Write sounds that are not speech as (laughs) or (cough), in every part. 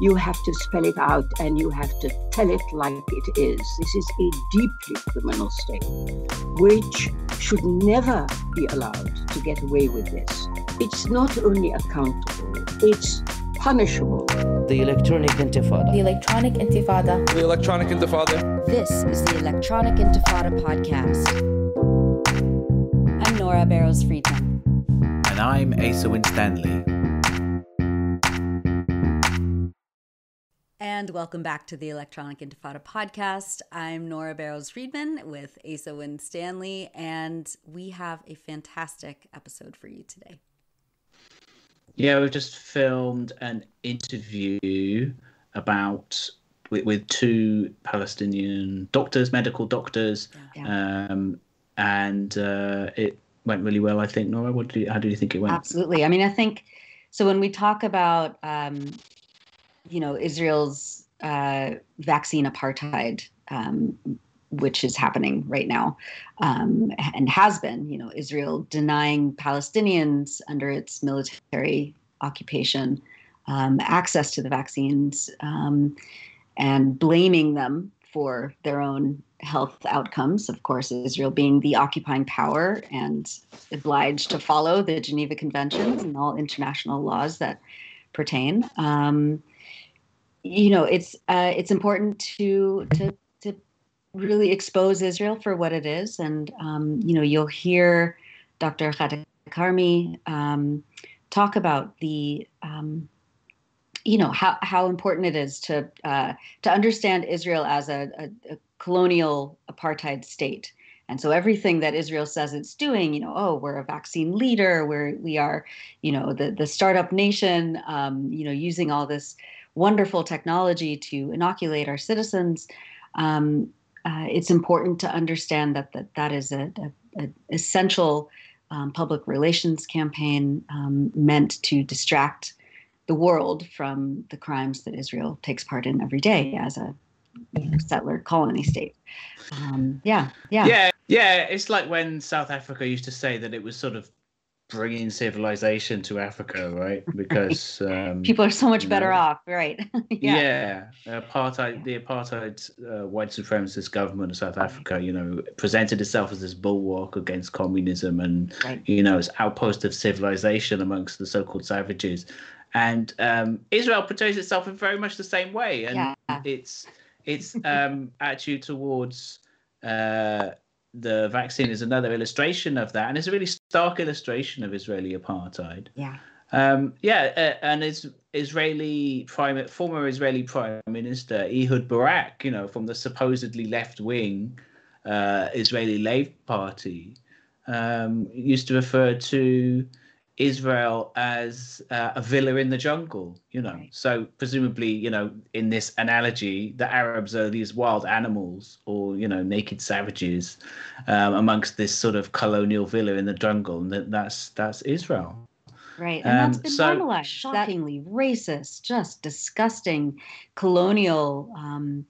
you have to spell it out and you have to tell it like it is. This is a deeply criminal state, which should never be allowed to get away with this. It's not only accountable, it's punishable. The Electronic Intifada. The Electronic Intifada. The Electronic Intifada. This is the Electronic Intifada podcast. I'm Nora Barrows Friedman. And I'm Asa Winstanley. And welcome back to the Electronic Intifada podcast. I'm Nora Barrows Friedman with Asa Winstanley, and we have a fantastic episode for you today. Yeah, we've just filmed an interview about with, with two Palestinian doctors, medical doctors, yeah. um, and uh, it went really well. I think. Nora, what do you, how do you think it went? Absolutely. I mean, I think so. When we talk about um, you know Israel's uh, vaccine apartheid, um, which is happening right now um, and has been. You know, Israel denying Palestinians under its military occupation um, access to the vaccines um, and blaming them for their own health outcomes. Of course, Israel being the occupying power and obliged to follow the Geneva Conventions and all international laws that pertain. Um, you know, it's uh, it's important to to to really expose Israel for what it is, and um, you know, you'll hear Dr. Ghada Karmi um, talk about the um, you know how how important it is to uh, to understand Israel as a, a, a, colonial apartheid state. And so everything that Israel says it's doing, you know, oh, we're a vaccine leader, we're we are, you know, the the startup nation, um, you know, using all this wonderful technology to inoculate our citizens. Um, uh, it's important to understand that that, that is a, a, a essential um, public relations campaign um, meant to distract the world from the crimes that Israel takes part in every day as a settler colony state. Um, yeah, yeah, yeah, yeah. It's like when South Africa used to say that it was sort of bringing civilization to Africa, right? Because (laughs) um, people are so much better know, off, right? (laughs) yeah. yeah, apartheid, the apartheid uh, white supremacist government of South Africa, you know, presented itself as this bulwark against communism and right. you know, its outpost of civilization amongst the so-called savages. And um, Israel portrays itself in very much the same way, and yeah. its its um, attitude towards uh, the vaccine is another illustration of that, and it's a really stark illustration of Israeli apartheid. Yeah. Um, yeah, uh, and Israeli prime, former Israeli Prime Minister Ehud Barak, you know, from the supposedly left wing uh, Israeli Labor Party, um, used to refer to Israel as uh, a villa in the jungle, you know. Right. So presumably, you know, in this analogy, the Arabs are these wild animals or you know naked savages um, amongst this sort of colonial villa in the jungle, and that, that's that's Israel. Right, and um, that's been so, normalized. Shockingly that, racist, just disgusting, colonial. Um,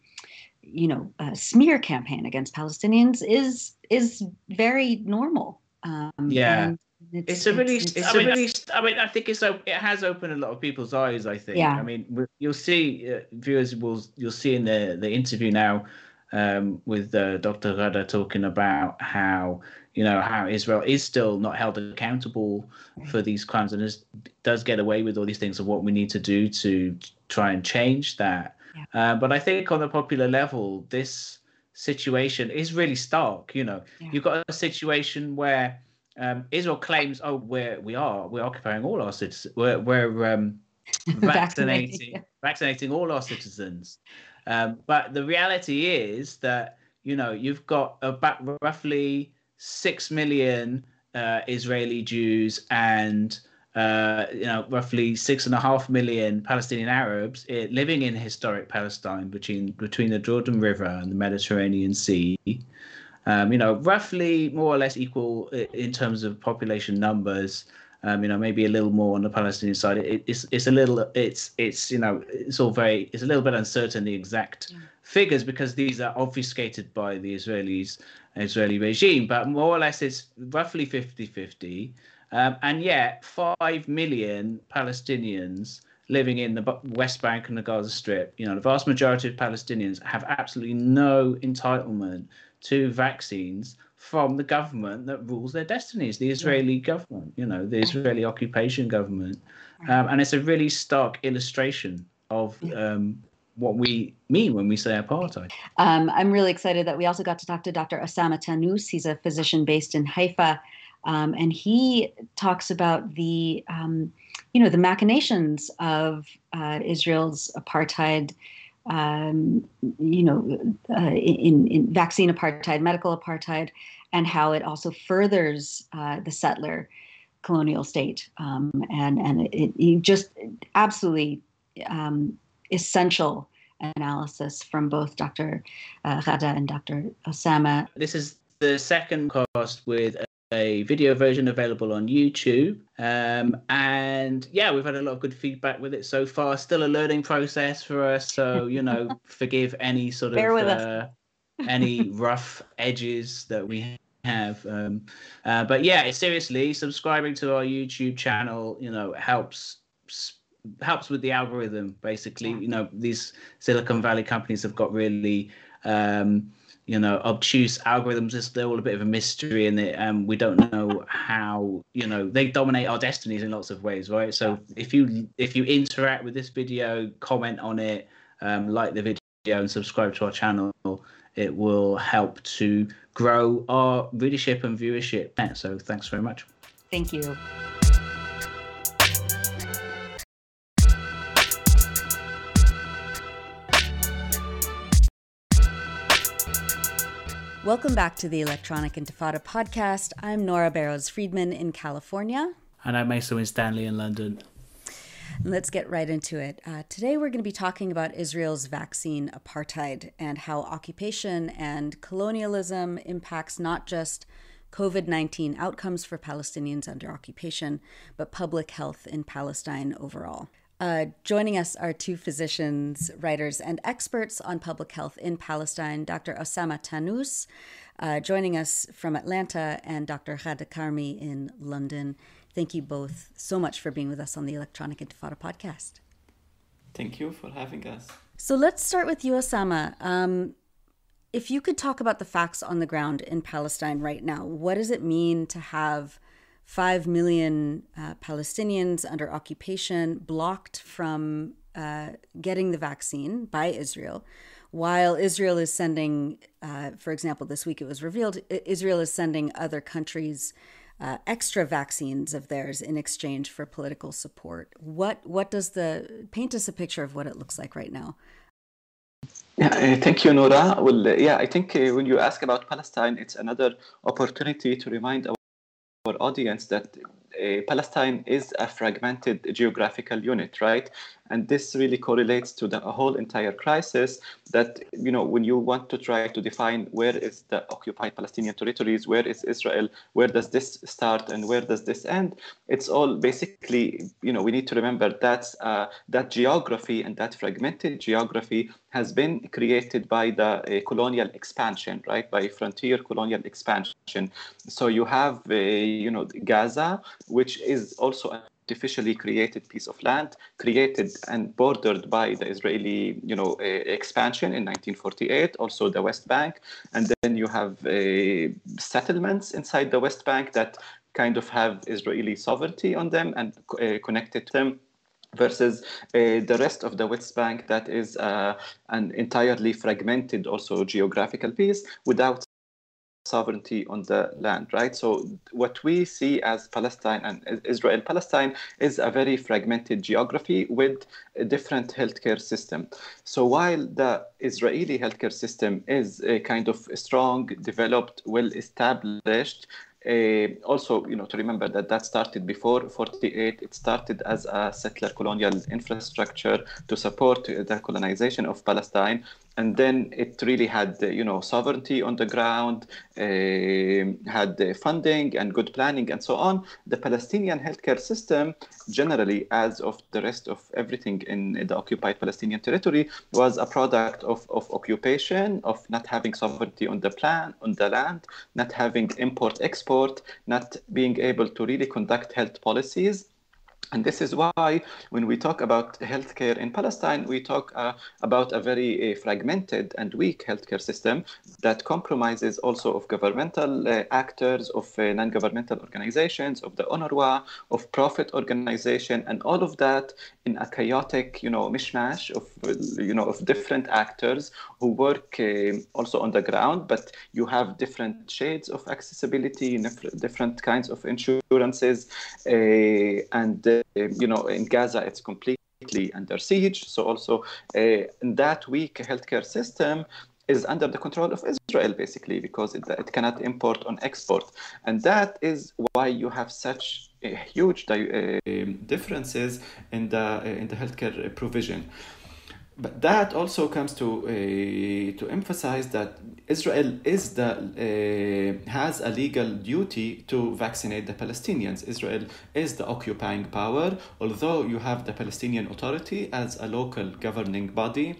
you know, smear campaign against Palestinians is is very normal. Um, yeah, it's, it's, a really, it's, it's I mean, really, I mean, I think it's so it has opened a lot of people's eyes. I think. Yeah. I mean, you'll see uh, viewers will you'll see in the the interview now um, with uh, Dr. Ghada talking about how you know how Israel is still not held accountable for these crimes and is, does get away with all these things and what we need to do to try and change that. Yeah. Uh, but I think on the popular level, this situation is really stark. You know, yeah. you've got a situation where um, Israel claims, "Oh, we're we are we're occupying all our citizens. We're we're um, (laughs) vaccinating vaccinating all our citizens." Um, but the reality is that you know you've got about roughly six million uh, Israeli Jews and uh, you know roughly six and a half million Palestinian Arabs uh, living in historic Palestine between between the Jordan River and the Mediterranean Sea um, you know, roughly more or less equal in terms of population numbers. Um, you know, maybe a little more on the Palestinian side. It, it's it's a little it's it's you know it's all very it's a little bit uncertain the exact yeah. figures because these are obfuscated by the Israelis Israeli regime, but more or less it's roughly 50-50. Um, and yet, five million Palestinians living in the West Bank and the Gaza Strip, you know, the vast majority of Palestinians have absolutely no entitlement to vaccines from the government that rules their destinies, the Israeli government, you know, the Israeli occupation government. Um, and it's a really stark illustration of um, what we mean when we say apartheid. Um, I'm really excited that we also got to talk to Dr. Osama Tannous. He's a physician based in Haifa. Um, and he talks about the, um, you know, the machinations of uh, Israel's apartheid um, you know, uh, in, in, vaccine apartheid, medical apartheid, and how it also furthers uh, the settler colonial state. Um, and and it, it, just absolutely um, essential analysis from both Dr. Uh, Ghada and Dr. Osama. This is the second cast with a video version available on YouTube. Um, and yeah, we've had a lot of good feedback with it so far. Still a learning process for us. So, you know, (laughs) forgive any sort Bear of uh, any rough edges that we have. Um, uh, but yeah, seriously, subscribing to our YouTube channel, you know, helps helps with the algorithm basically you know these silicon valley companies have got really um, you know obtuse algorithms is still a bit of a mystery and um, we don't know how you know they dominate our destinies in lots of ways right? So if you if you interact with this video comment on it um, like the video and subscribe to our channel it will help to grow our readership and viewership. So thanks very much. Thank you Welcome back to the Electronic Intifada podcast. I'm Nora Barrows Friedman in California. And I'm Asa Winstanley in London. Let's get right into it. Uh, today, we're going to be talking about Israel's vaccine apartheid and how occupation and colonialism impacts not just COVID 19 outcomes for Palestinians under occupation, but public health in Palestine overall. Uh, joining us are two physicians, writers, and experts on public health in Palestine Dr. Osama Tannous, uh, joining us from Atlanta, and Dr. Ghada Karmi in London. Thank you both so much for being with us on the Electronic Intifada podcast. Thank you for having us. So let's start with you, Osama. Um, if you could talk about the facts on the ground in Palestine right now, what does it mean to have 5 million uh, Palestinians under occupation blocked from uh, getting the vaccine by Israel, while Israel is sending, uh, for example, this week it was revealed, Israel is sending other countries uh, extra vaccines of theirs in exchange for political support. What what does the paint us a picture of what it looks like right now? Yeah, uh, thank you, Nora. Well, uh, yeah, I think uh, when you ask about Palestine, it's another opportunity to remind audience that uh, Palestine is a fragmented geographical unit, right? And this really correlates to the whole entire crisis that, you know, when you want to try to define where is the occupied Palestinian territories, where is Israel, where does this start and where does this end? It's all basically, you know, we need to remember that uh, that geography and that fragmented geography has been created by the uh, colonial expansion, right? By frontier colonial expansion. So you have, uh, you know, Gaza, which is also artificially created piece of land created and bordered by the Israeli, you know, uh, expansion in 1948, also the West Bank, and then you have uh, settlements inside the West Bank that kind of have Israeli sovereignty on them and uh, connected them versus uh, the rest of the West Bank that is uh, an entirely fragmented also geographical piece without sovereignty on the land, right? So what we see as Palestine and Israel Palestine is a very fragmented geography with a different healthcare system. So while the Israeli healthcare system is a kind of strong, developed, well established, uh, also, you know, to remember that that started before 48. It started as a settler colonial infrastructure to support the colonization of Palestine and then it really had you know sovereignty on the ground uh, had funding and good planning and so on. The palestinian healthcare system generally as of the rest of everything in the occupied palestinian territory was a product of, of occupation of not having sovereignty on the plan on the land not having import export not being able to really conduct health policies And this is why, when we talk about healthcare in Palestine, we talk uh, about a very uh, fragmented and weak healthcare system that compromises also of governmental uh, actors, of uh, non-governmental organizations, of the UNRWA, of profit organization, and all of that in a chaotic, you know, mishmash of, you know, of different actors who work uh, also on the ground, but you have different shades of accessibility, different kinds of insurances, uh, and you know, in Gaza, it's completely under siege. So also uh, that weak healthcare system is under the control of Israel, basically, because it, it cannot import on export. And that is why you have such huge uh, differences in the, in the healthcare provision but that also comes to uh, to emphasize that Israel is the uh, has a legal duty to vaccinate the Palestinians. Israel is the occupying power, although you have the Palestinian Authority as a local governing body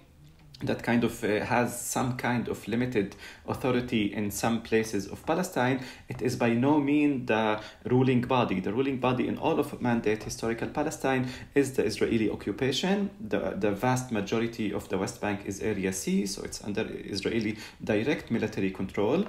that kind of uh, has some kind of limited authority in some places of Palestine, it is by no means the ruling body. The ruling body in all of mandate historical Palestine is the Israeli occupation. The, the vast majority of the West Bank is Area C, so it's under Israeli direct military control.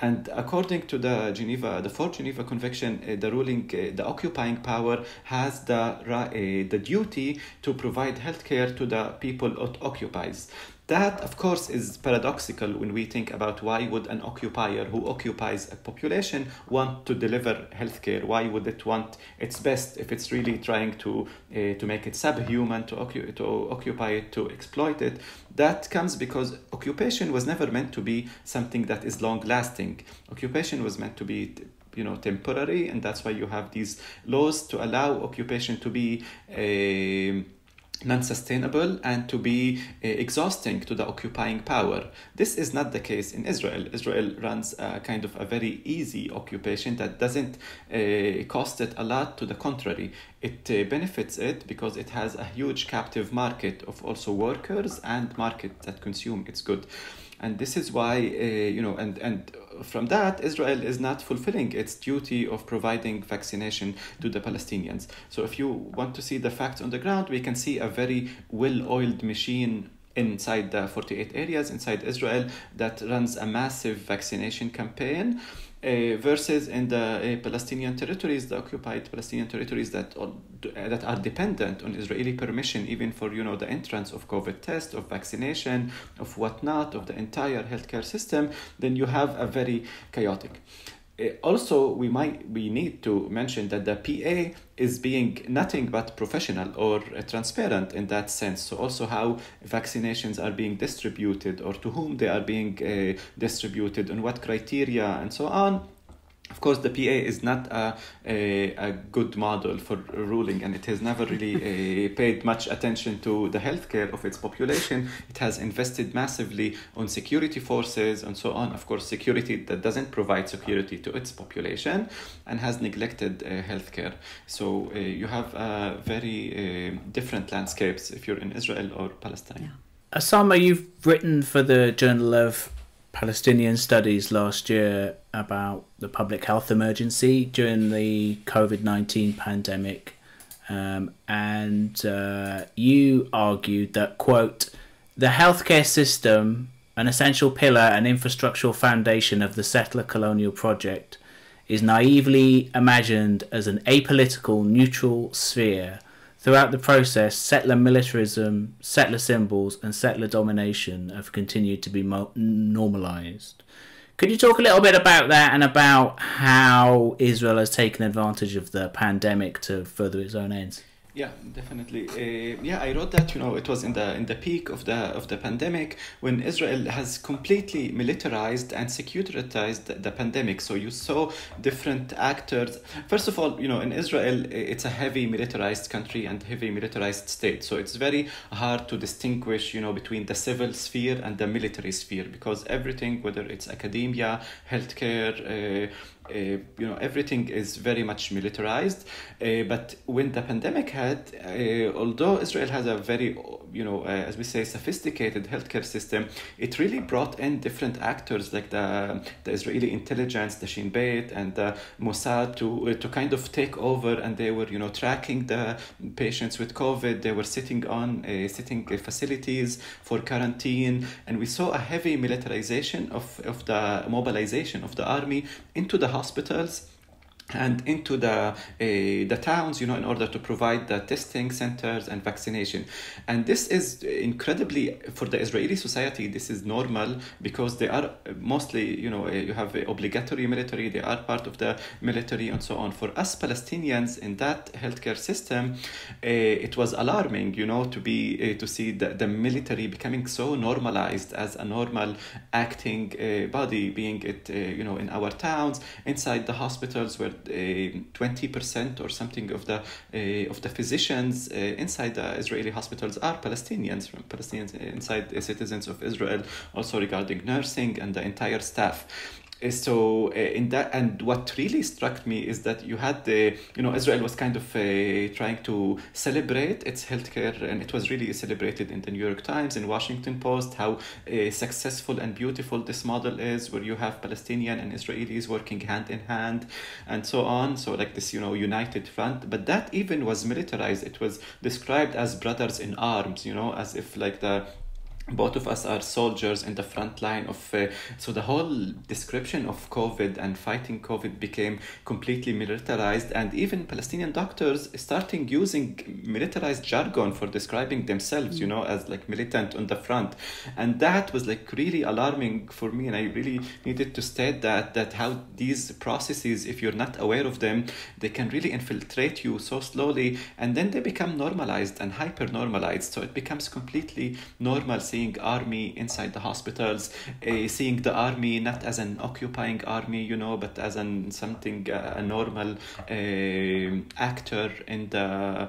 And according to the Geneva, the fourth Geneva Convention, uh, the ruling, uh, the occupying power has the uh, the duty to provide healthcare to the people it occupies. That, of course, is paradoxical when we think about why would an occupier who occupies a population want to deliver healthcare? Why would it want its best if it's really trying to uh, to make it subhuman, to, occu- to occupy it, to exploit it? That comes because occupation was never meant to be something that is long lasting. Occupation was meant to be you know temporary and that's why you have these laws to allow occupation to be a uh, non-sustainable and to be uh, exhausting to the occupying power. This is not the case in Israel. Israel runs a kind of a very easy occupation that doesn't uh, cost it a lot. To the contrary, it uh, benefits it because it has a huge captive market of also workers and market that consume its good and this is why uh, you know and and from that israel is not fulfilling its duty of providing vaccination to the palestinians. So if you want to see the facts on the ground we can see a very well-oiled machine inside the 48 areas inside israel that runs a massive vaccination campaign versus in the uh, Palestinian territories, the occupied Palestinian territories that are, that are dependent on Israeli permission, even for you know the entrance of COVID test, of vaccination, of whatnot, of the entire healthcare system, then you have a very chaotic. Uh, also we might we need to mention that the PA is being nothing but professional or uh, transparent in that sense. So also how vaccinations are being distributed or to whom they are being uh, distributed and what criteria and so on of course, the PA is not a, a, a, good model for ruling, and it has never really uh, paid much attention to the healthcare of its population. It has invested massively on security forces and so on. Of course, security that doesn't provide security to its population and has neglected uh, healthcare. So uh, you have very uh, different landscapes if you're in Israel or Palestine. Yeah. Osama, you've written for the Journal of Palestinian Studies last year about the public health emergency during the COVID 19 pandemic. Um, and uh, you argued that, quote, the healthcare system, an essential pillar and infrastructural foundation of the settler colonial project, is naively imagined as an apolitical, neutral sphere Throughout the process, settler militarism, settler symbols, and settler domination have continued to be normalized. Could you talk a little bit about that and about how Israel has taken advantage of the pandemic to further its own ends? Yeah, definitely. Uh, yeah, I wrote that. You know, it was in the in the peak of the of the pandemic when Israel has completely militarized and securitized the, pandemic. So you saw different actors. First of all, you know, in Israel, it's a heavy militarized country and heavy militarized state. So it's very hard to distinguish, you know, between the civil sphere and the military sphere because everything, whether it's academia, healthcare. Uh, you know everything is very much militarized. Uh, but when the pandemic had, uh, although Israel has a very you know uh, as we say sophisticated healthcare system, it really brought in different actors like the the Israeli intelligence, the Shin Bet and the Mossad to to kind of take over, and they were you know tracking the patients with COVID. They were sitting on sitting facilities for quarantine, and we saw a heavy militarization of of the mobilization of the army into the hospitals and into the uh, the towns you know in order to provide the testing centers and vaccination. And this is incredibly for the israeli society this is normal because they are mostly you know uh, you have obligatory military they are part of the military and so on. For us palestinians in that healthcare system uh, it was alarming you know to be uh, to see the, the military becoming so normalized as a normal acting body being it you know in our towns inside the hospitals where Uh, twenty percent or something of the uh, of the physicians uh, inside the Israeli hospitals are Palestinians, Palestinians inside the citizens of Israel, also regarding nursing and the entire staff so uh, in that and what really struck me is that you had the you know israel was kind of uh, trying to celebrate its healthcare and it was really celebrated in the new york times in washington post how uh, successful and beautiful this model is where you have palestinian and israelis working hand in hand and so on. So like this you know united front. But that even was militarized. It was described as brothers in arms you know as if like the both of us are soldiers in the front line of uh, so the whole description of covid and fighting covid became completely militarized. And even palestinian doctors starting using militarized jargon for describing themselves you know as like militant on the front. And that was like really alarming for me. And i really needed to state that that how these processes if you're not aware of them they can really infiltrate you so slowly. And then they become normalized and hyper normalized so it becomes completely normal seeing army inside the hospitals, uh, seeing the army not as an occupying army, you know, but as an something uh, a normal uh, actor in the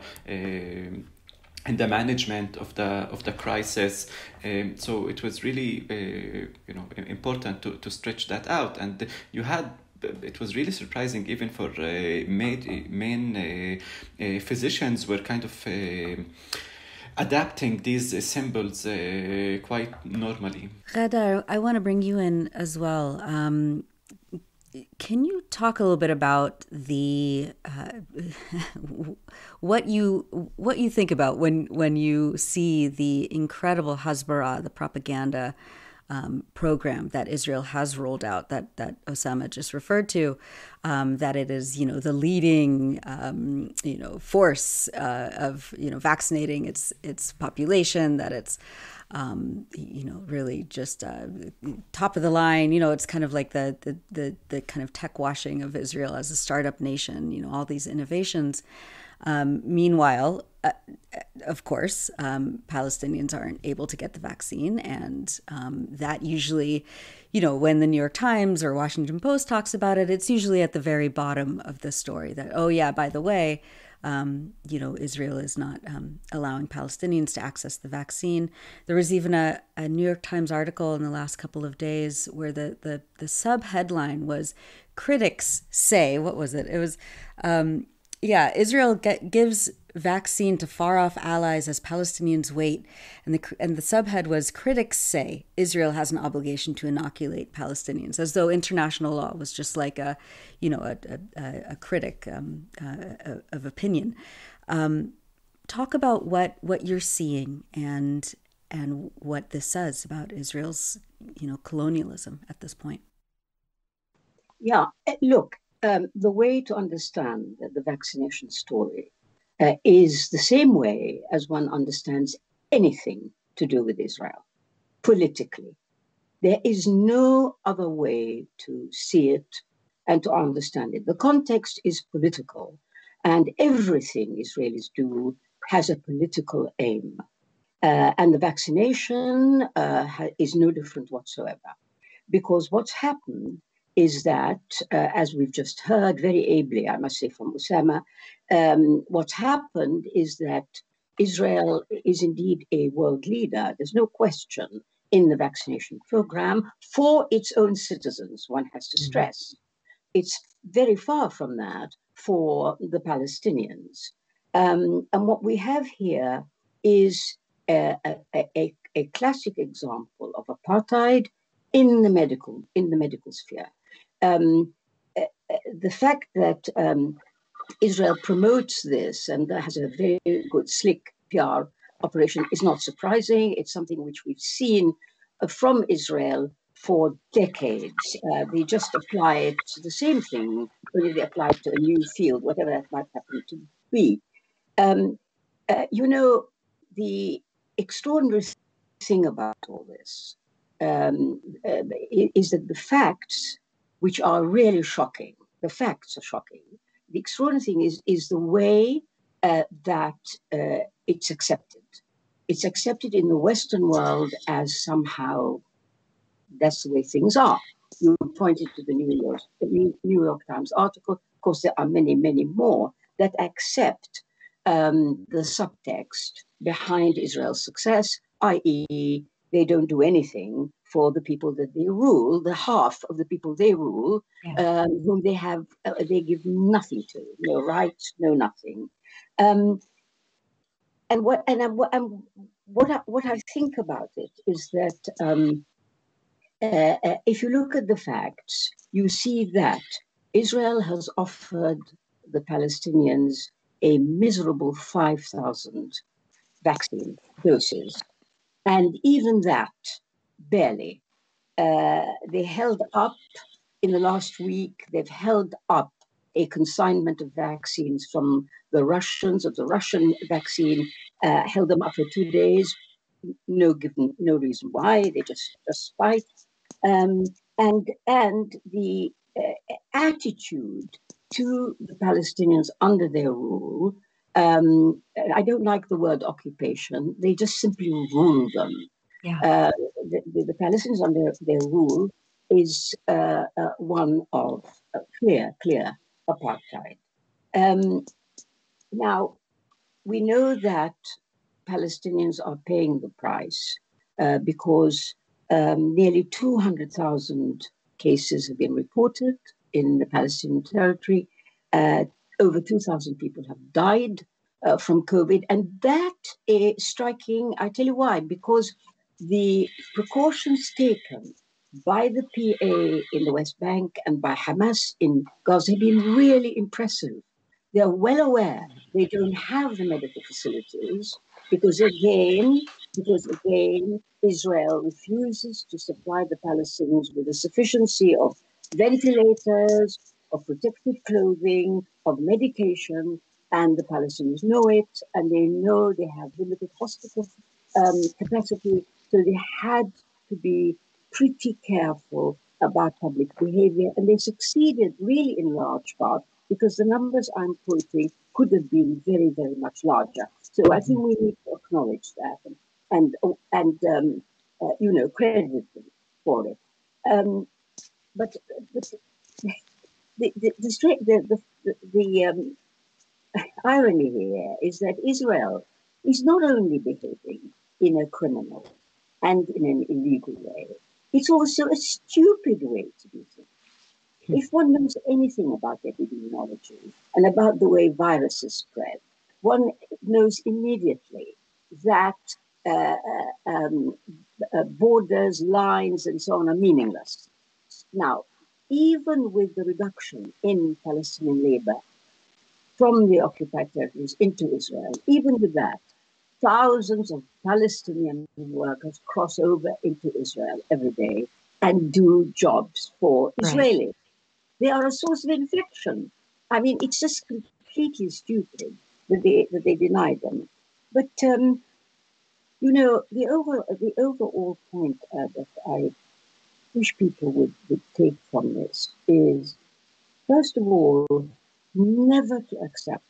in the management of the of the crisis. Um, so it was really uh, you know important to, to stretch that out, and you had. It was really surprising, even for uh, main, main uh, physicians were kind of adapting these uh, symbols uh, quite normally. Ghada, I want to bring you in as well. Um, can you talk a little bit about the uh, (laughs) what you what you think about when when you see the incredible Hasbara, the propaganda um, program that Israel has rolled out that that Osama just referred to, um, that it is you know the leading um, you know force uh, of you know vaccinating its its population, that it's um, you know really just uh, top of the line. You know it's kind of like the, the the the kind of tech washing of Israel as a startup nation. You know all these innovations. Um, meanwhile, uh, of course, um, Palestinians aren't able to get the vaccine, and um, that usually, you know, when the New York Times or Washington Post talks about it, it's usually at the very bottom of the story that, oh, yeah, by the way, um, you know, Israel is not um, allowing Palestinians to access the vaccine. There was even a, a, New York Times article in the last couple of days where the, the, the sub headline was Critics Say, what was it? It was, um, yeah, Israel get, gives vaccine to far off allies as Palestinians wait. And the, and the subhead was Critics say Israel has an obligation to inoculate Palestinians, as though international law was just like a, you know, a, a, a critic um, uh, of opinion. Um, talk about what, what you're seeing and, and what this says about Israel's, you know, colonialism at this point. Yeah, eh, look, um, the way to understand the vaccination story uh, is the same way as one understands anything to do with Israel politically. There is no other way to see it and to understand it. The context is political, and everything Israelis do has a political aim. Uh, and the vaccination uh, is no different whatsoever. Because what's happened is that, uh, as we've just heard very ably, I must say, from Osama, um, what's happened is that Israel is indeed a world leader. There's no question in the vaccination program for its own citizens, one has to mm-hmm. stress. it's very far from that for the Palestinians. Um, and what we have here is a, a, a, a, classic example of apartheid in the medical in the medical sphere. Um, uh, uh the fact that um, Israel promotes this and has a very good slick PR operation is not surprising. It's something which we've seen uh, from Israel for decades. Uh, they just apply it to the same thing, only they apply it to a new field, whatever that might happen to be. Um, uh, you know, the extraordinary thing about all this um, uh, is that the facts, which are really shocking, the facts are shocking. The extraordinary thing is, is the way uh, that uh, it's accepted. It's accepted in the Western world as somehow that's the way things are. You pointed to the New York, the New York Times article. Of course, there are many, many more that accept um, the subtext behind Israel's success, i.e., they don't do anything for the people that they rule, the half of the people they rule, yeah. um, whom they have, uh, they give nothing to, no rights, no nothing. Um, and what and, and what I, what I think about it is that um, uh, uh, if you look at the facts, you see that Israel has offered the Palestinians a miserable 5,000 vaccine doses. And even that, barely. Uh, they held up in the last week, they've held up a consignment of vaccines from the Russians, of the Russian vaccine, uh, held them up for two days. No given, no reason why. They just just spite um, and and the uh, attitude to the Palestinians under their rule. Um, I don't like the word occupation. They just simply rule them. Yeah. Uh, the, the, the, Palestinians under their rule is uh, uh one of uh, clear, clear apartheid. Um, now, we know that Palestinians are paying the price uh, because um, nearly 200,000 cases have been reported in the Palestinian territory. Over 2,000 people have died uh, from COVID. And that is striking. I tell you why, because the precautions taken by the PA in the West Bank and by Hamas in Gaza have been really impressive. They are well aware they don't have the medical facilities because, again, because again, Israel refuses to supply the Palestinians with a sufficiency of ventilators, of protective clothing, medication, and the Palestinians know it, and they know they have limited hospital um, capacity, so they had to be pretty careful about public behavior, and they succeeded really in large part because the numbers I'm quoting could have been very, very much larger. So I think we need to acknowledge that. And and and um, uh, you know credit them for it. Um, but, but the the the, the, the, the um, (laughs) irony here is that Israel is not only behaving in a criminal and in an illegal way, it's also a stupid way to do things. Hmm. If one knows anything about epidemiology and about the way viruses spread, one knows immediately that uh, uh, um, uh, borders, lines, and so on are meaningless. Now, even with the reduction in Palestinian labor from the occupied territories into Israel, even with that, thousands of Palestinian workers cross over into Israel every day and do jobs for right. Israelis. They are a source of infection. I mean, it's just completely stupid that they that they deny them. But um, you know, the over the overall point uh, that I wish people would, would take from this is, first of all, never to accept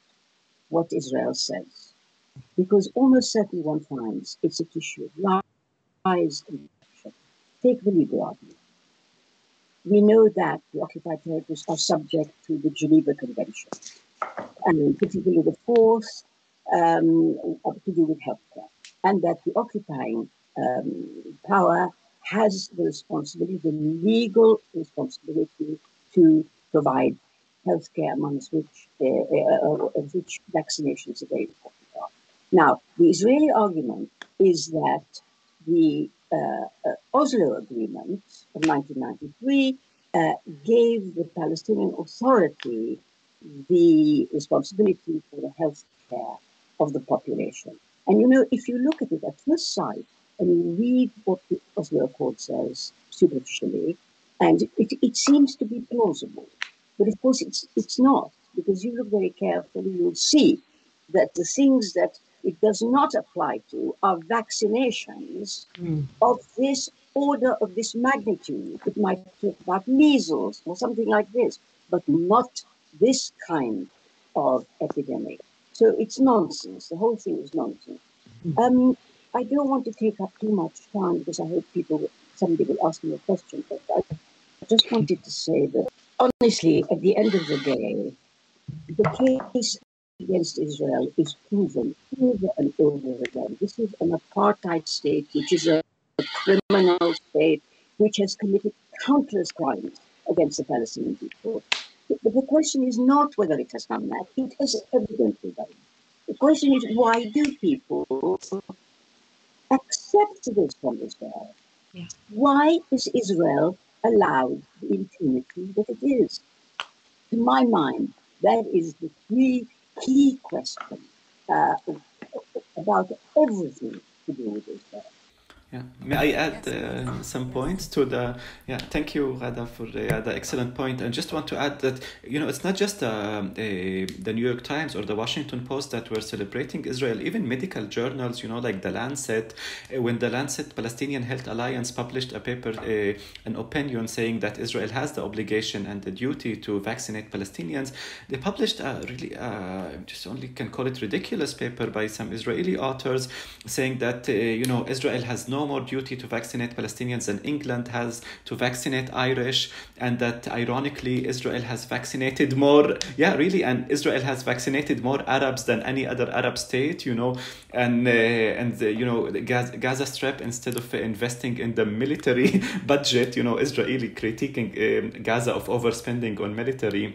what Israel says, because almost certainly one finds it's a tissue of lies and deception. Take the legal argument. We know that the occupied territories are subject to the Geneva Convention, and particularly the fourth um, to do with healthcare and that the occupying um, power has the responsibility, the legal responsibility to provide healthcare, amongst which, uh, uh, which vaccinations are very important. Now, the Israeli argument is that the uh, uh, Oslo Agreement of 1993 uh, gave the Palestinian Authority the responsibility for the health care of the population. And you know, if you look at it at first sight and read what the Oslo Accord says superficially, and it, it seems to be plausible. But of course, it's, it's not, because you look very carefully, you'll see that the things that it does not apply to are vaccinations mm. of this order, of this magnitude. It might talk about measles or something like this, but not this kind of epidemic. So it's nonsense. The whole thing is nonsense. Mm. Um, I don't want to take up too much time because I hope people, somebody will ask me a question. But I just wanted to say that honestly, at the end of the day, the case against Israel is proven over and over again. This is an apartheid state, which is a, a criminal state, which has committed countless crimes against the Palestinian people. But the question is not whether it has done that. It has evidently done. The question is why do people accept this from Israel? Yeah. Why is Israel allowed the impunity that it is? To my mind, that is the key key question uh, about everything to do with Israel. Yeah. May I add uh, some points to the? Yeah. Thank you, Ghada, for uh, the excellent point. And just want to add that you know it's not just uh, a, the New York Times or the Washington Post that were celebrating Israel. Even medical journals, you know, like the Lancet, uh, when the Lancet Palestinian Health Alliance published a paper, uh, an opinion saying that Israel has the obligation and the duty to vaccinate Palestinians, they published a really uh, just only can call it ridiculous paper by some Israeli authors saying that you know Israel has no no more duty to vaccinate Palestinians than England has to vaccinate Irish, and that ironically Israel has vaccinated more. Yeah, really, and Israel has vaccinated more Arabs than any other Arab state. You know, and uh, and the, you know the Gaza, Gaza Strip instead of investing in the military (laughs) budget, you know, Israeli critiquing um, Gaza of overspending on military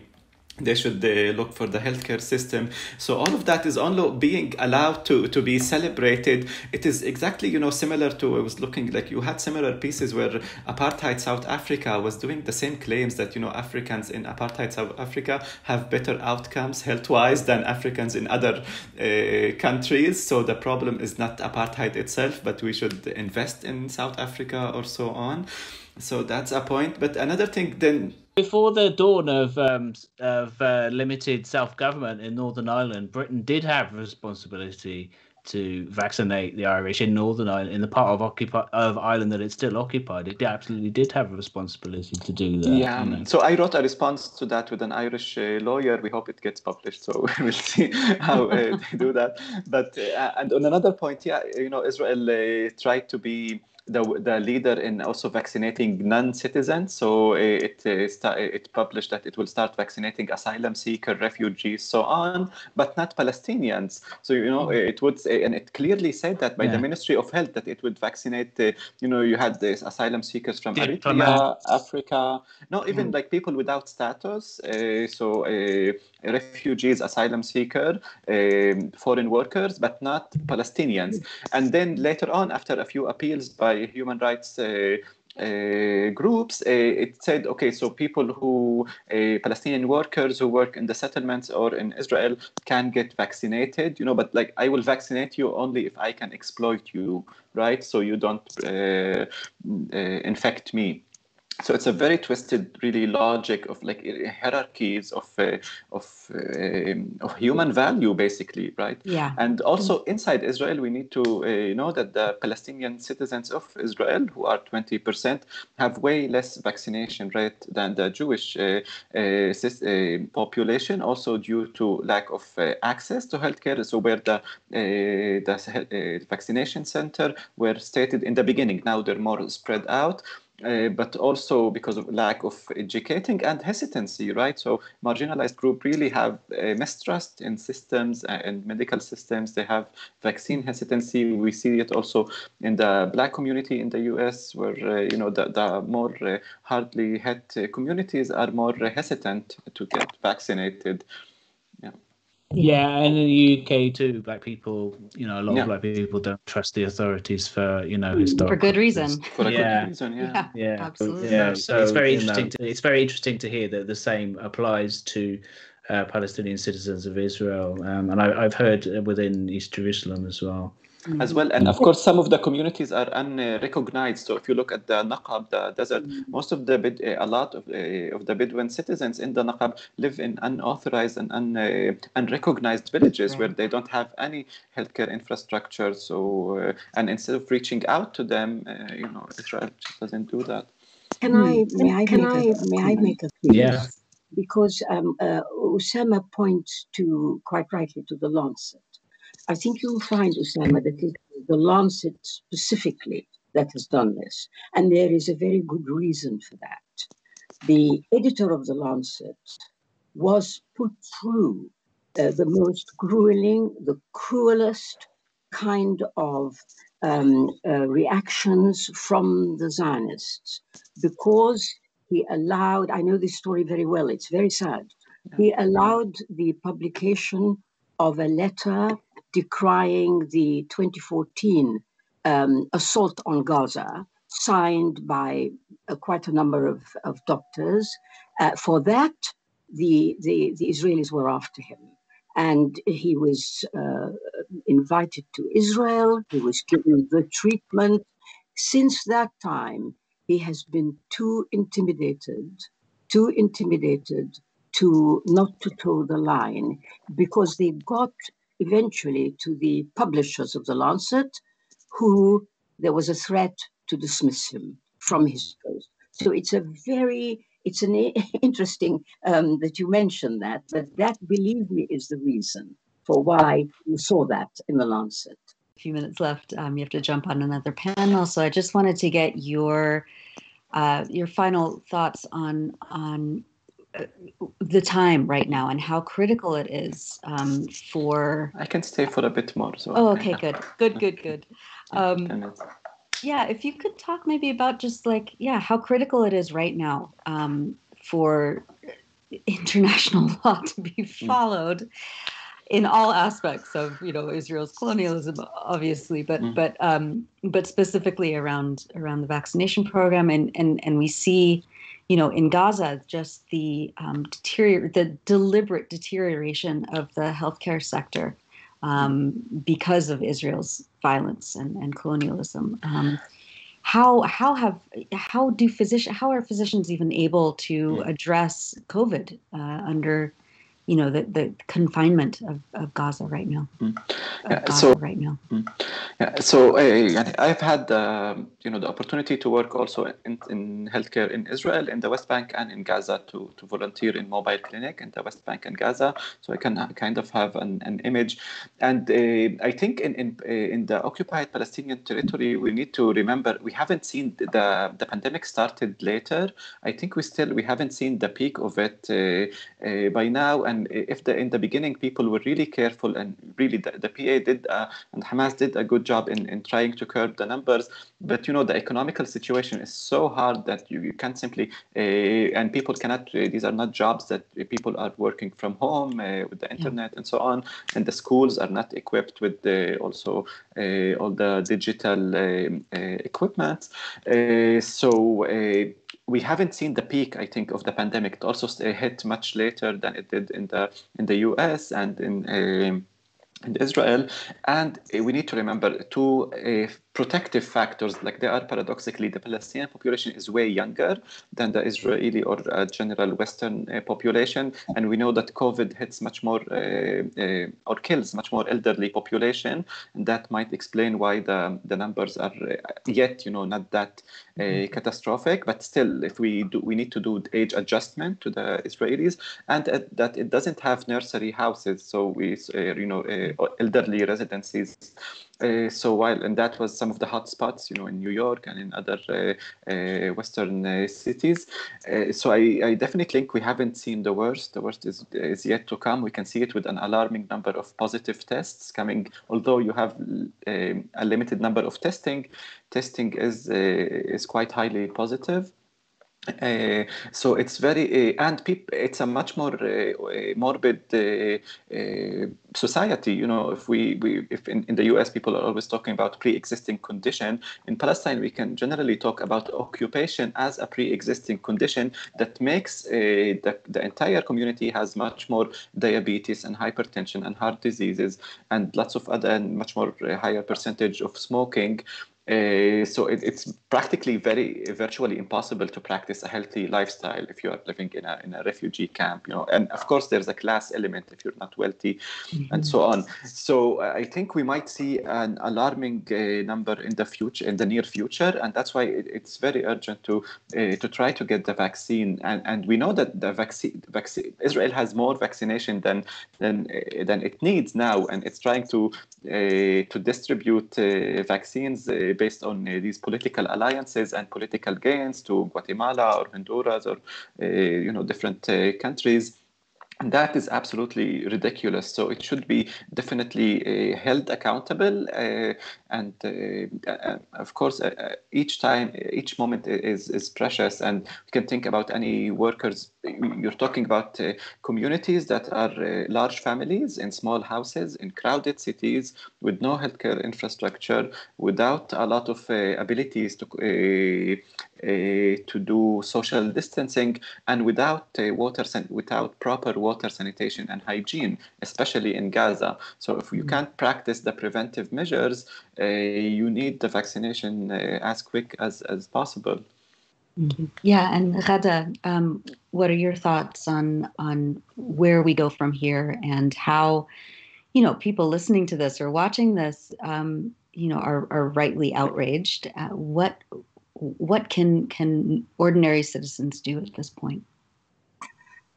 they should uh, look for the healthcare system. So all of that is only being allowed to to be celebrated. It is exactly you know similar to i was looking like you had similar pieces where apartheid south africa was doing the same claims that you know africans in apartheid south africa have better outcomes health wise than africans in other uh, countries. So the problem is not apartheid itself but we should invest in south africa or so on. So that's a point. But another thing then before the dawn of um, of uh, limited self government in Northern Ireland, Britain did have responsibility to vaccinate the Irish in Northern Ireland, in the part of occupy of Ireland that it's still occupied. It absolutely did have a responsibility to do that. Yeah. You know? So I wrote a response to that with an Irish uh, lawyer. We hope it gets published. So (laughs) we'll see how uh, they do that. But uh, and on another point, yeah, you know, Israel uh, tried to be the, the leader in also vaccinating non-citizens. So it uh, it published that it will start vaccinating asylum seeker, refugees, so on, but not Palestinians. So you know mm. it would and it clearly said that by yeah. the Ministry of Health that it would vaccinate. Uh, you know you had these asylum seekers from yeah, Eritrea, Africa, no even mm. like people without status. Uh, so uh, refugees, asylum seeker, um, foreign workers, but not Palestinians. And then later on, after a few appeals by human rights uh, uh, groups, uh, it said, okay, so people who, uh, Palestinian workers who work in the settlements or in Israel can get vaccinated, you know, but like I will vaccinate you only if I can exploit you, right? So you don't uh, uh, infect me so it's a very twisted really logic of like hierarchies of uh, of uh, of human value basically right? Yeah. And also inside israel we need to uh, know that the palestinian citizens of israel who are 20% have way less vaccination rate than the jewish uh, uh, uh, population also due to lack of access to healthcare. So where the the vaccination center were stated in the beginning now they're more spread out uh, but also because of lack of educating and hesitancy, right? So marginalized group really have mistrust in systems and medical systems. They have vaccine hesitancy. We see it also in the black community in the U.S., where uh, you know the, the more uh, hardly hit communities are more hesitant to get vaccinated. Yeah, and in the UK too, black people, you know, a lot yeah. of black people don't trust the authorities for, you know, historical for good reason. For yeah. good reason, yeah. yeah, yeah, absolutely. Yeah, so it's very interesting. To, it's very interesting to hear that the same applies to uh, Palestinian citizens of Israel, um, and I, have heard within East Jerusalem as well as well. And of course, some of the communities are unrecognized. So if you look at the Naqab, the desert, most of the Bid, a lot of, uh, of the Bedouin citizens in the Naqab live in unauthorized and un, uh, unrecognized villages right. where they don't have any healthcare infrastructure. So uh, and instead of reaching out to them, uh, you know, Israel just doesn't do that. Can I may I can I may I make a plea? Yeah. Because um, uh, Osama points to quite rightly to the Lancet I think you'll find, Osama, that it is the Lancet specifically that has done this. And there is a very good reason for that. The editor of the Lancet was put through uh, the most grueling, the cruelest kind of um, uh, reactions from the Zionists because he allowed, I know this story very well, it's very sad. He allowed the publication of a letter decrying the 2014 um, assault on Gaza, signed by uh, quite a number of, of doctors. Uh, for that, the, the, the, Israelis were after him. And he was uh, invited to Israel, he was given the treatment. Since that time, he has been too intimidated, too intimidated to not to toe the line because they got eventually to the publishers of the Lancet, who there was a threat to dismiss him from his post. So it's a very it's an (laughs) interesting um, that you mentioned that, but that, believe me, is the reason for why you saw that in the Lancet. A few minutes left. Um, you have to jump on another panel, so I just wanted to get your uh, your final thoughts on on the time right now and how critical it is um, for. I can stay for a bit more. So oh, okay, good, good, (laughs) good, good. Um, yeah, if you could talk maybe about just like yeah, how critical it is right now um, for international (laughs) law to be mm. followed. Mm. In all aspects of you know Israel's colonialism, obviously, but mm. but um, but specifically around around the vaccination program, and and and we see you know, in Gaza, just the um, deterior- the deliberate deterioration of the healthcare sector um, because of Israel's violence and, and colonialism. Um, how how have how do physician how are physicians even able to address COVID uh, under you know the, the confinement of, of Gaza right now. Mm. Yeah, so right now. Mm. Yeah, so I, I've had uh, you know the opportunity to work also in, in healthcare in Israel, in the West Bank, and in Gaza to, to volunteer in mobile clinic in the West Bank and Gaza. So I can kind of have an, an image, and uh, I think in in in the occupied Palestinian territory, we need to remember we haven't seen the the pandemic started later. I think we still we haven't seen the peak of it uh, uh, by now. And and if the in the beginning people were really careful and really the, the PA did uh, and Hamas did a good job in, in trying to curb the numbers, but you know the economical situation is so hard that you, you can't simply uh, and people cannot. Uh, these are not jobs that people are working from home uh, with the internet yeah. and so on, and the schools are not equipped with the, also uh, all the digital uh, equipment. so we haven't seen the peak, I think, of the pandemic. It also hit much later than it did in the in the U.S. and in. Um, in Israel, and uh, we need to remember two uh, protective factors. Like they are paradoxically, the Palestinian population is way younger than the Israeli or uh, general Western uh, population, and we know that COVID hits much more uh, uh, or kills much more elderly population, and that might explain why the the numbers are yet, you know, not that mm-hmm. catastrophic. But still, if we do, we need to do age adjustment to the Israelis, and that it doesn't have nursery houses, so we, you know elderly residencies Uh, so while and that was some of the hot spots, you know, in New York and in other uh, uh, Western uh, cities. Uh, so I, I, definitely think we haven't seen the worst. The worst is is yet to come. We can see it with an alarming number of positive tests coming. Although you have um, a limited number of testing, testing is is quite highly positive. Uh, so it's very uh, and people it's a much more uh, morbid uh, uh, society you know if we, we if in, in the us people are always talking about pre-existing condition in palestine we can generally talk about occupation as a pre-existing condition that makes uh, the, the entire community has much more diabetes and hypertension and heart diseases and lots of other and much more higher percentage of smoking uh, so it, it's practically very virtually impossible to practice a healthy lifestyle if you are living in a, in a refugee camp you know. And of course there's a class element if you're not wealthy mm-hmm. and so on. So uh, i think we might see an alarming uh, number in the future in the near future and that's why it, it's very urgent to uh, to try to get the vaccine. And and we know that the vaccine vaccine israel has more vaccination than than than it needs now and it's trying to to distribute vaccines based on uh, these political alliances and political gains to Guatemala or Honduras or uh, you know different uh, countries and that is absolutely ridiculous. So it should be definitely uh, held accountable. Uh, and uh, uh of course, uh, each time, each moment is, is precious. And we can think about any workers. You're talking about uh, communities that are large families in small houses in crowded cities with no healthcare infrastructure, without a lot of abilities to uh, to do social distancing and without uh, water san- without proper water sanitation and hygiene, especially in Gaza. So if you mm-hmm. can't practice the preventive measures, uh, you need the vaccination as quick as, as possible. Mm-hmm. Yeah, and Ghada, um, what are your thoughts on on where we go from here and how, you know, people listening to this or watching this, um, you know, are, are rightly outraged? Uh, what what can can ordinary citizens do at this point?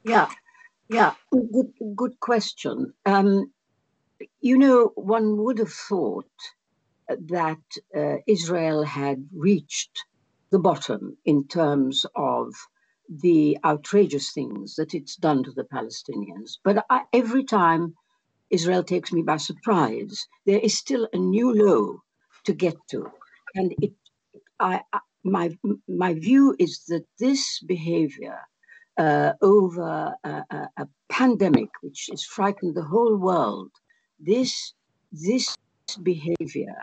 Yeah, yeah, good good question. Um, you know, one would have thought that uh, Israel had reached the bottom in terms of the outrageous things that it's done to the Palestinians. But I, every time Israel takes me by surprise, there is still a new low to get to. And it, I, my my view is that this behavior uh, over a, a, a, pandemic which has frightened the whole world, this this behavior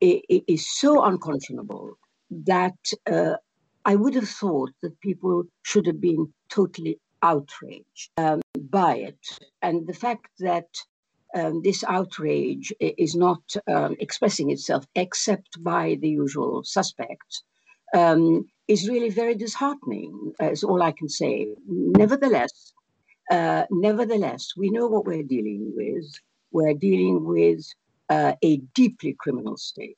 is so unconscionable that uh, I would have thought that people should have been totally outraged um, by it, and the fact that. Um, this outrage is not um, expressing itself except by the usual suspects um, is really very disheartening, is all I can say. Nevertheless, uh, nevertheless, we know what we're dealing with. We're dealing with uh, a deeply criminal state.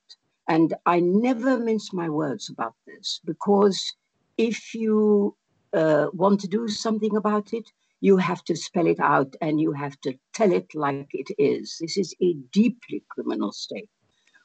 And I never mince my words about this because if you uh, want to do something about it, you have to spell it out and you have to tell it like it is. This is a deeply criminal state,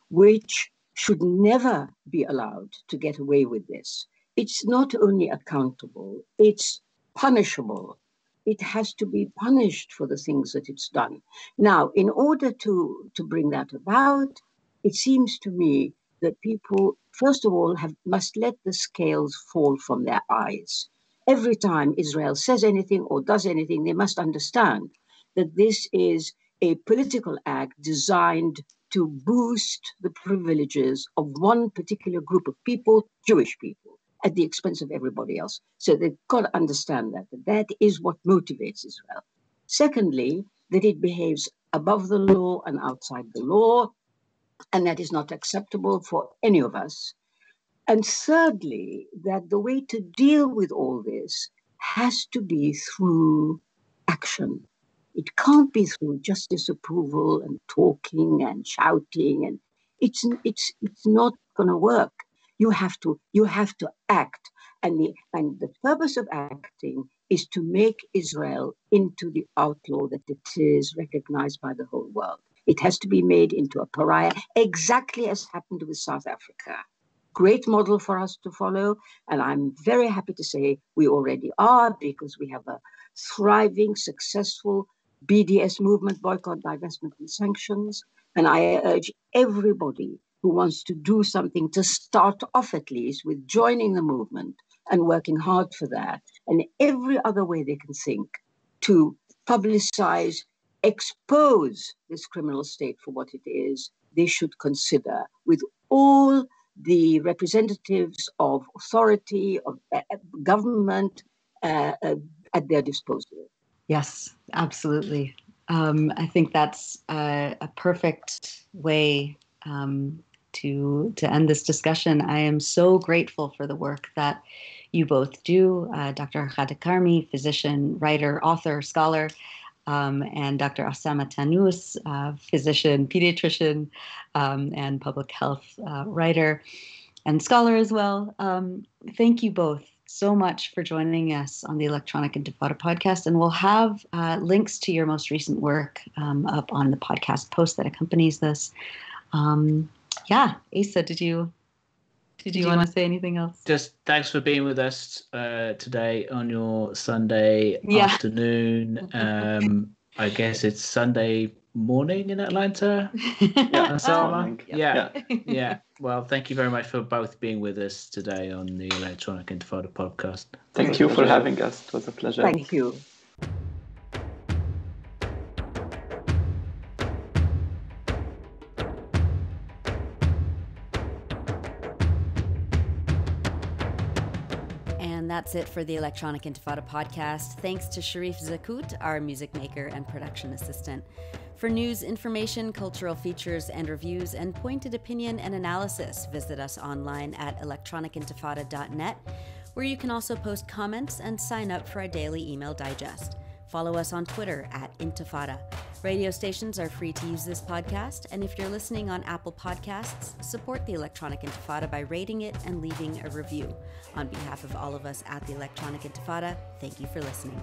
which should never be allowed to get away with this. It's not only accountable, it's punishable. It has to be punished for the things that it's done. Now, in order to, to bring that about, it seems to me that people, first of all, have, must let the scales fall from their eyes. Every time Israel says anything or does anything, they must understand that this is a political act designed to boost the privileges of one particular group of people, Jewish people, at the expense of everybody else. So they've got to understand that. That is what motivates Israel. Secondly, that it behaves above the law and outside the law, and that is not acceptable for any of us. And thirdly, that the way to deal with all this has to be through action. It can't be through just disapproval and talking and shouting and it's it's it's not going to work. You have to you have to act, and the and the purpose of acting is to make Israel into the outlaw that it is recognized by the whole world. It has to be made into a pariah, exactly as happened with South Africa. Great model for us to follow. And I'm very happy to say we already are because we have a thriving, successful BDS movement, boycott, divestment, and sanctions. And I urge everybody who wants to do something to start off at least with joining the movement and working hard for that, and every other way they can think to publicize, expose this criminal state for what it is, they should consider with all the representatives of authority, of uh, government uh, uh, at their disposal. Yes, absolutely. Um, I think that's a, a perfect way um, to to end this discussion. I am so grateful for the work that you both do, uh, Dr. Ghada Karmi, physician, writer, author, scholar, um, and Dr. Osama Tannous, uh, physician, pediatrician, um, and public health uh, writer and scholar as well. Um, thank you both so much for joining us on the Electronic Intifada podcast. And we'll have uh, links to your most recent work um, up on the podcast post that accompanies this. Um, yeah, Asa, did you did you, want to say anything else? Just thanks for being with us uh, today on your Sunday Yeah. afternoon. (laughs) Um, I guess it's Sunday morning in Atlanta. (laughs) Yeah, Osama? morning. Yeah. Yeah. (laughs) yeah. Well, thank you very much for both being with us today on the Electronic Intifada podcast. Thank you for having us. It was a pleasure. Thank you. That's it for the Electronic Intifada podcast. Thanks to Sharif Zakut, our music maker and production assistant. For news, information, cultural features, and reviews, and pointed opinion and analysis, visit us online at electronicintifada.net, where you can also post comments and sign up for our daily email digest. Follow us on Twitter at Intifada. Radio stations are free to use this podcast, and if you're listening on Apple Podcasts, support the Electronic Intifada by rating it and leaving a review. On behalf of all of us at the Electronic Intifada, thank you for listening.